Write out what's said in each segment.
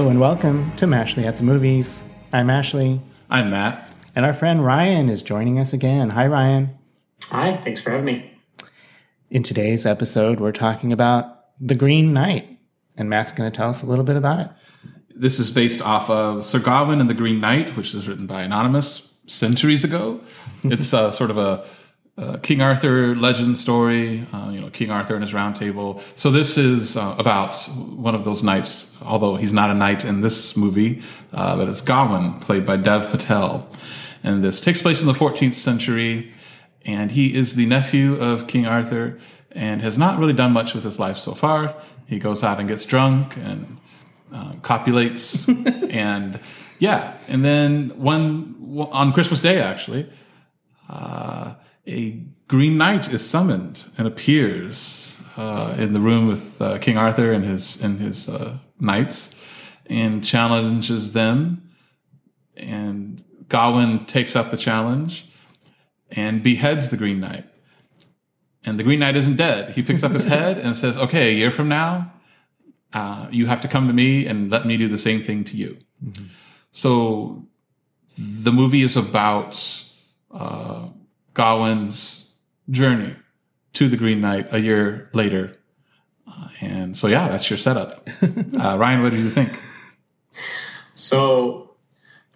Hello and welcome to Mashley at the Movies. I'm Ashley, I'm Matt. and our friend Ryan is joining us again. Hi, Ryan. Hi, thanks for having me. In today's episode, we're talking about The Green Knight, and Matt's going to tell us a little bit about it. This is based off of Sir Gawain and the Green Knight, which was written by Anonymous centuries ago. it's uh, sort of a, a King Arthur legend story, uh, you know, King Arthur and his round table. So this is uh, about one of those knights, although he's not a knight in this movie, uh, but it's Gawain, played by Dev Patel. And this takes place in the 14th century, and he is the nephew of King Arthur and has not really done much with his life so far. He goes out and gets drunk and uh, copulates and yeah and then one on christmas day actually uh, a green knight is summoned and appears uh, in the room with uh, king arthur and his and his uh, knights and challenges them. And gawain takes up the challenge and beheads the green knight. And the green knight isn't dead. He picks up his head and says okay a year from now uh, you have to come to me and let me do the same thing to you. So the movie is about uh, Gawain's journey to the Green Knight a year later. Uh, and so, yeah, that's your setup. Uh, Ryan, what did you think? So,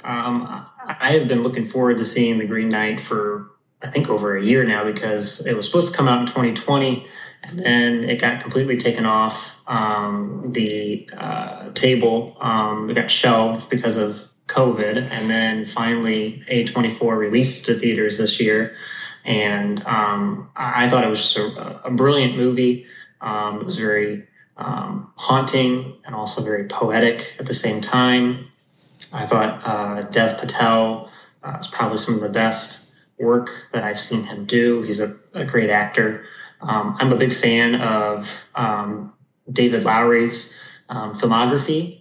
um, I have been looking forward to seeing The Green Knight for I think over a year now because it was supposed to come out in 2020 and then it got completely taken off um, the uh, table. Um, it got shelved because of COVID, and then finally A24 released to theaters this year. And um, I, thought it was just a, a brilliant movie. Um, it was very um, haunting and also very poetic at the same time. I thought uh, Dev Patel uh, is probably some of the best work that I've seen him do. He's a, a great actor. Um, I'm a big fan of um, David Lowery's um, filmography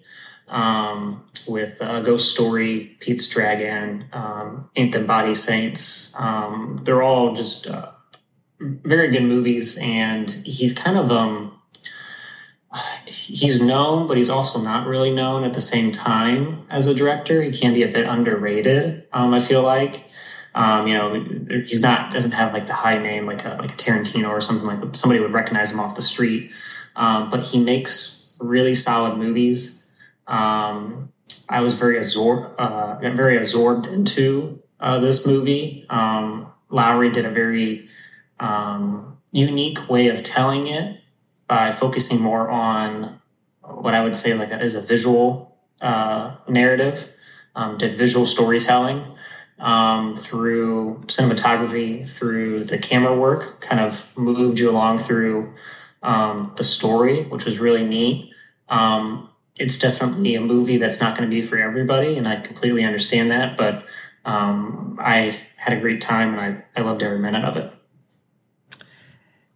um, with uh, Ghost Story, Pete's Dragon, um, Them Body Saints. Um, they're all just uh, very good movies, and he's kind of um, he's known, but he's also not really known at the same time as a director. He can be a bit underrated. I feel like. Um, you know, he's not doesn't have like the high name like a, like a Tarantino or something like somebody would recognize him off the street. Um, but he makes really solid movies. Um, I was very absorbed, uh, very absorbed into uh, this movie. Um, Lowery did a very um, unique way of telling it by focusing more on what I would say like a, as a visual uh, narrative, um, did visual storytelling um, through cinematography, through the camera work, kind of moved you along through um, the story, which was really neat. Um, it's definitely a movie that's not going to be for everybody, and I completely understand that. But um, I had a great time, and I, I loved every minute of it.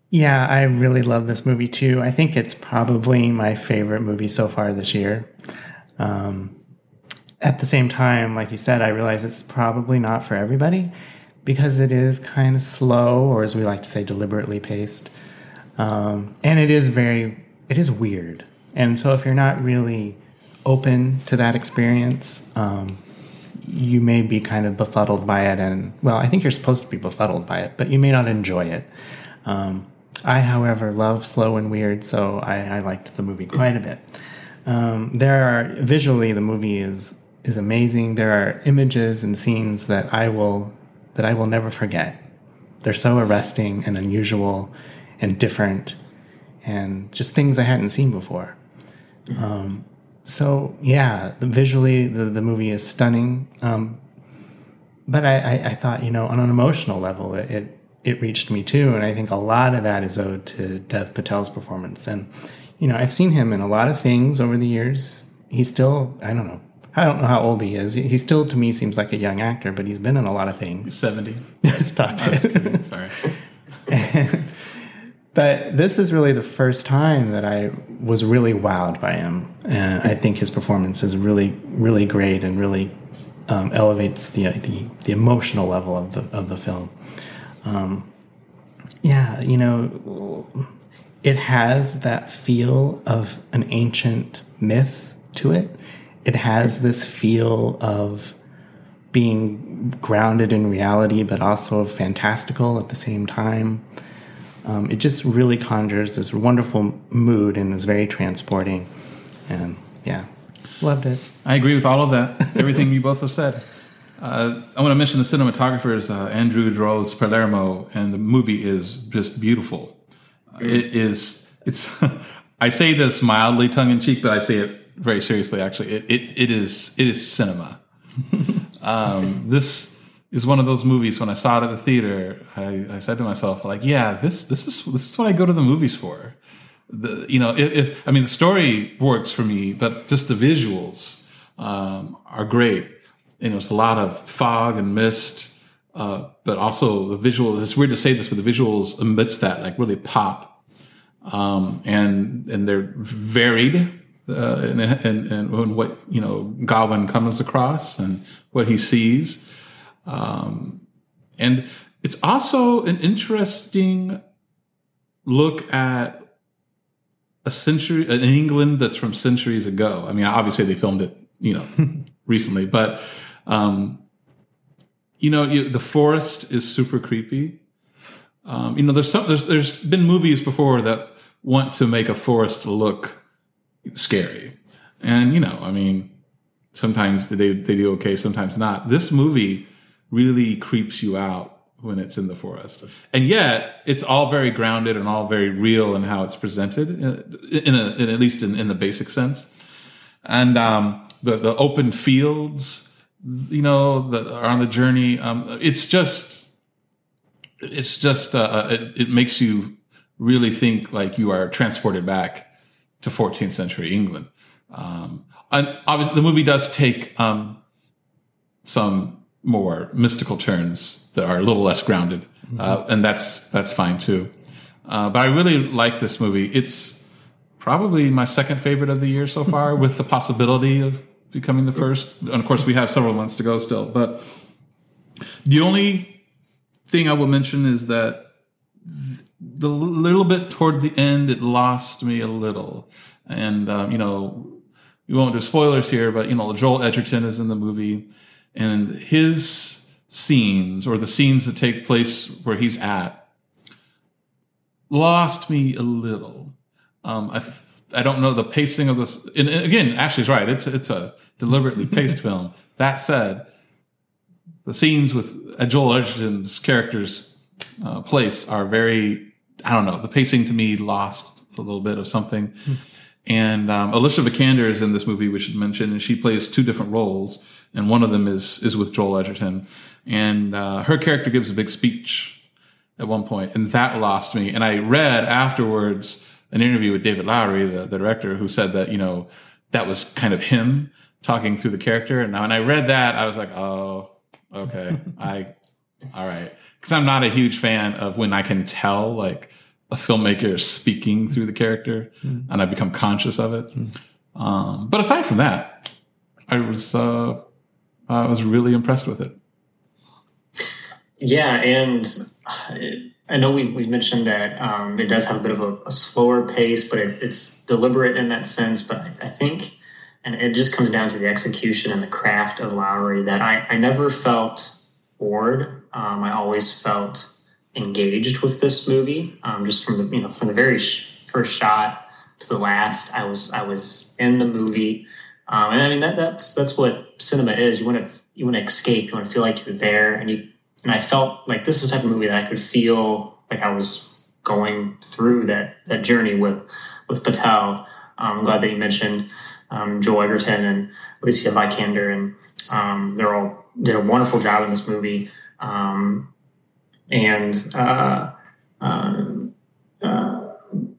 Yeah, I really love this movie too. I think it's probably my favorite movie so far this year. Um, at the same time, like you said, I realize it's probably not for everybody because it is kind of slow, or as we like to say, deliberately paced. Um, and it is very, it is weird. And so if you're not really open to that experience, um, you may be kind of befuddled by it. And well, I think you're supposed to be befuddled by it, but you may not enjoy it. Um, I, however, love slow and weird, so I, I liked the movie quite a bit. Um, there are visually, the movie is is amazing. There are images and scenes that I will that I will never forget. They're so arresting and unusual and different, and just things I hadn't seen before. Um, so yeah, the, visually the the movie is stunning. Um, but I, I, I, thought, you know, on an emotional level, it, it it reached me too, and I think a lot of that is owed to Dev Patel's performance. And you know, I've seen him in a lot of things over the years. He's still, I don't know, I don't know how old he is. He still, to me, seems like a young actor, but he's been in a lot of things. He's 70. Stop it. Sorry. But this is really the first time that I was really wowed by him. And I think his performance is really, really great and really um, elevates the, the, the emotional level of the of the film. Um, yeah, you know, it has that feel of an ancient myth to it. It has this feel of being grounded in reality, but also fantastical at the same time. Um, it just really conjures this wonderful mood and is very transporting. And yeah, loved it. I agree with all of that. Everything you both have said. Uh, I want to mention the cinematographer is uh, Andrew Droz Palermo, and the movie is just beautiful. It is. It's. I say this mildly tongue in cheek, but I say it very seriously. Actually, it it, it is it is cinema. um, this is one of those movies. When I saw it at the theater, I, I said to myself, like, yeah, this this is this is what I go to the movies for. The, you know, I mean the story works for me, but just the visuals um, are great. You know, it's a lot of fog and mist, uh, but also the visuals. It's weird to say this, but the visuals amidst that like really pop, um, and and they're varied uh, and, and, and what you know Gawain comes across and what he sees, um, and it's also an interesting look at a century an England that's from centuries ago. I mean, obviously they filmed it, you know, recently, but um, you know, you, the forest is super creepy. Um, you know, there's some, there's there's been movies before that want to make a forest look scary, and you know, I mean, sometimes they they do okay, sometimes not. This movie really creeps you out when it's in the forest, and yet it's all very grounded and all very real in how it's presented, in, in, a, in at least in, in the basic sense, and um, the the open fields you know that are on the journey um, it's just it's just uh, uh, it, it, makes you really think like you are transported back to 14th century england. Um, and obviously the movie does take um, some more mystical turns that are a little less grounded mm-hmm. uh, and that's that's fine too uh, but i really like this movie it's probably my second favorite of the year so far with the possibility of becoming the first. And of course, we have several months to go still. But the only thing I will mention is that the little bit toward the end, it lost me a little. And, um, you know, we won't do spoilers here, but, you know, Joel Edgerton is in the movie and his scenes or the scenes that take place where he's at lost me a little. Um, I I don't know the pacing of this. And again, Ashley's right. It's it's a deliberately paced film. That said, the scenes with Joel Edgerton's character's uh, place are very. I don't know. The pacing to me lost a little bit of something. And um, Alicia Vikander is in this movie, we should mention, and she plays two different roles, and one of them is is with Joel Edgerton, and uh, her character gives a big speech at one point, and that lost me. And I read afterwards an interview with David Lowery, the, the director, who said that, you know, that was kind of him talking through the character. And when I read that, I was like, oh, okay. I, all right. Cause I'm not a huge fan of when I can tell like a filmmaker is speaking through the character mm. and I become conscious of it. Mm. Um, but aside from that, I was, uh, I was really impressed with it. Yeah. And I know we've, we've mentioned that um, it does have a bit of a, a slower pace, but it, it's deliberate in that sense. But I, I, think, and it just comes down to the execution and the craft of Lowery that I, I never felt bored. Um, I always felt engaged with this movie. Um, just from the you know from the very sh- first shot to the last, I was I was in the movie, um, and I mean that that's that's what cinema is. You want to you want to escape. You want to feel like you're there, and you and I felt like this is the type of movie that I could feel like I was going through that that journey with with Patel. Um, I'm glad that you mentioned um, Joel Edgerton and Alicia Vikander, and um, they're all did a wonderful job in this movie. Um, and uh, uh, uh,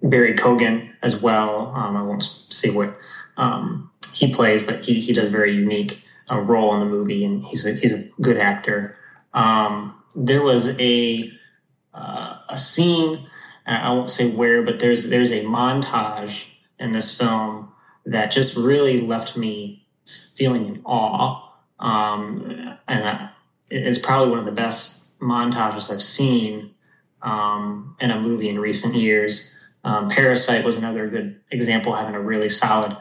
Barry Keoghan as well. Um, I won't say what um, he plays, but he, he does a very unique uh, role in the movie, and he's a, he's a good actor um, there was a uh, a scene. I won't say where, but there's there's a montage in this film that just really left me feeling in awe, um, and I, it's probably one of the best montages I've seen um, in a movie in recent years. Um, Parasite was another good example, having a really solid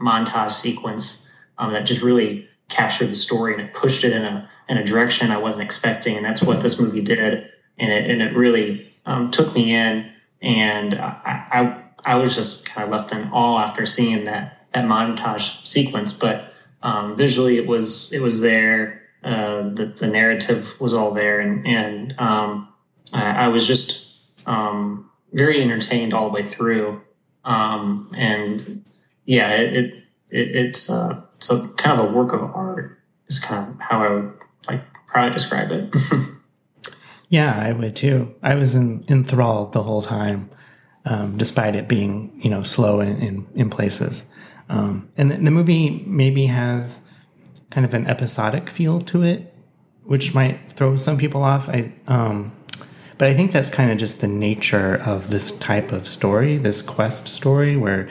montage sequence um, that just really captured the story and it pushed it in a in a direction I wasn't expecting, and that's what this movie did, and it and it really um, took me in, and I, I I was just kind of left in awe after seeing that that montage sequence, but um, visually it was it was there. Uh, the, the narrative was all there, and and um, I, I, was just um, very entertained all the way through. Um, and yeah, it, it, it it's uh, it's a kind of a work of art. Is kind of how I would like probably describe it. yeah, I would too. I was in, enthralled the whole time, um, despite it being you know slow in in, in places. Um, and the, the, movie maybe has kind of an episodic feel to it, which might throw some people off. I, um, but I think that's kind of just the nature of this type of story, this quest story, where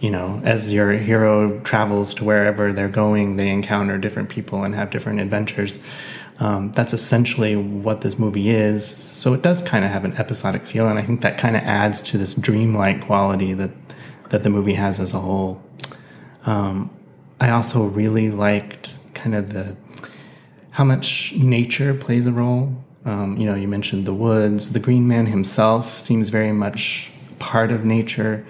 you know, as your hero travels to wherever they're going, they encounter different people and have different adventures. Um, that's essentially what this movie is. So it does kind of have an episodic feel, and I think that kind of adds to this dreamlike quality that that the movie has as a whole. Um, I also really liked kind of the how much nature plays a role. Um, you know, you mentioned the woods. The Green Man himself seems very much part of nature.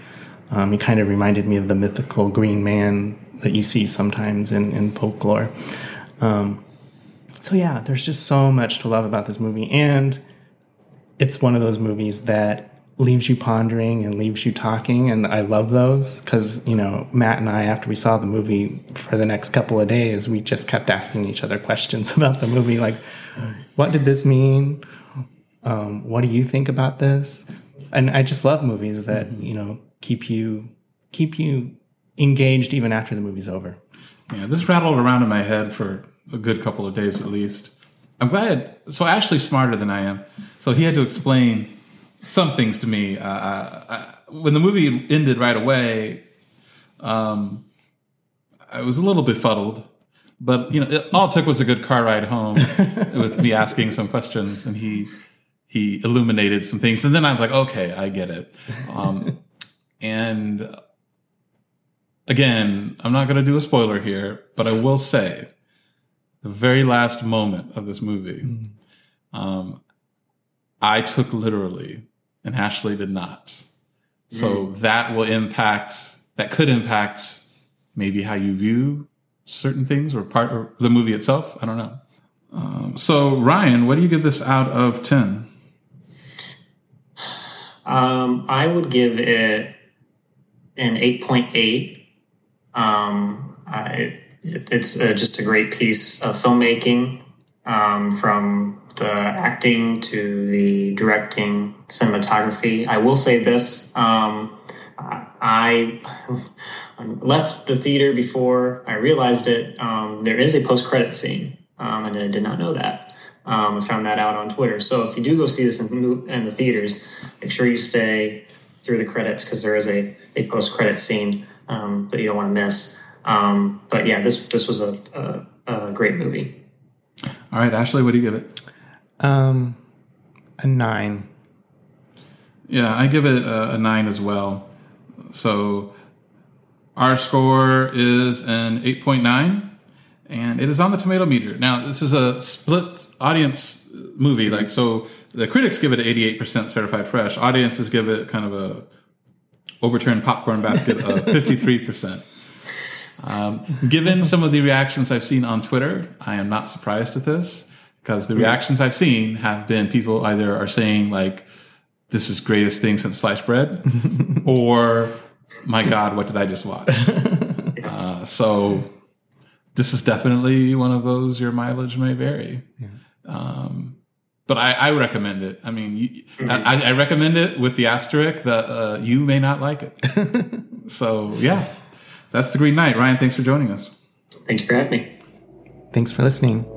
Um, he kind of reminded me of the mythical Green Man that you see sometimes in, in folklore. Um, so yeah, there's just so much to love about this movie, and it's one of those movies that leaves you pondering and leaves you talking and i love those because you know matt and i after we saw the movie for the next couple of days we just kept asking each other questions about the movie like what did this mean? Um, what do you think about this? And i just love movies that you know keep you keep you engaged even after the movie's over. Yeah this rattled around in my head for a good couple of days at least. I'm glad so ashley's smarter than i am so he had to explain some things to me. Uh, I, I, when the movie ended right away, um, I was a little befuddled. But you know, it, all it took was a good car ride home with me asking some questions, and he he illuminated some things, and then I'm like, okay, I get it. Um, and again, I'm not going to do a spoiler here, but I will say the very last moment of this movie, mm. um, I took literally and Ashley did not. So mm. that will impact, that could impact maybe how you view certain things or part of the movie itself. I don't know. Um, so, Ryan, what do you give this out of 10? Um, I would give it an 8.8. Um, I, it, it's uh, just a great piece of filmmaking um, from the acting to the directing, cinematography. I will say this: um, I left the theater before I realized it. Um, there is a post-credit scene, um, and I did not know that. Um, I found that out on Twitter. So if you do go see this in, in the theaters, make sure you stay through the credits because there is a, a post-credit scene um, that you don't want to miss. Um, but yeah, this this was a, a, a great movie. All right, Ashley, what do you give it? Um, a nine. Yeah, I give it a, a nine as well. So our score is an 8.9 and it is on the tomato meter. Now, this is a split audience movie. Like, so the critics give it 88% certified fresh. Audiences give it kind of a overturned popcorn basket of 53%. Um, given some of the reactions I've seen on Twitter, I am not surprised at this because the reactions I've seen have been people either are saying like, "This is greatest thing since sliced bread," or "My God, what did I just watch?" uh, so this is definitely one of those your mileage may vary. Yeah. Um, but I, I, recommend it. I mean, you, mm-hmm. I, I, recommend it with the asterisk that uh, you may not like it. so yeah, that's the Green Knight. Ryan, thanks for joining us. Thank you for having me. Thanks for listening.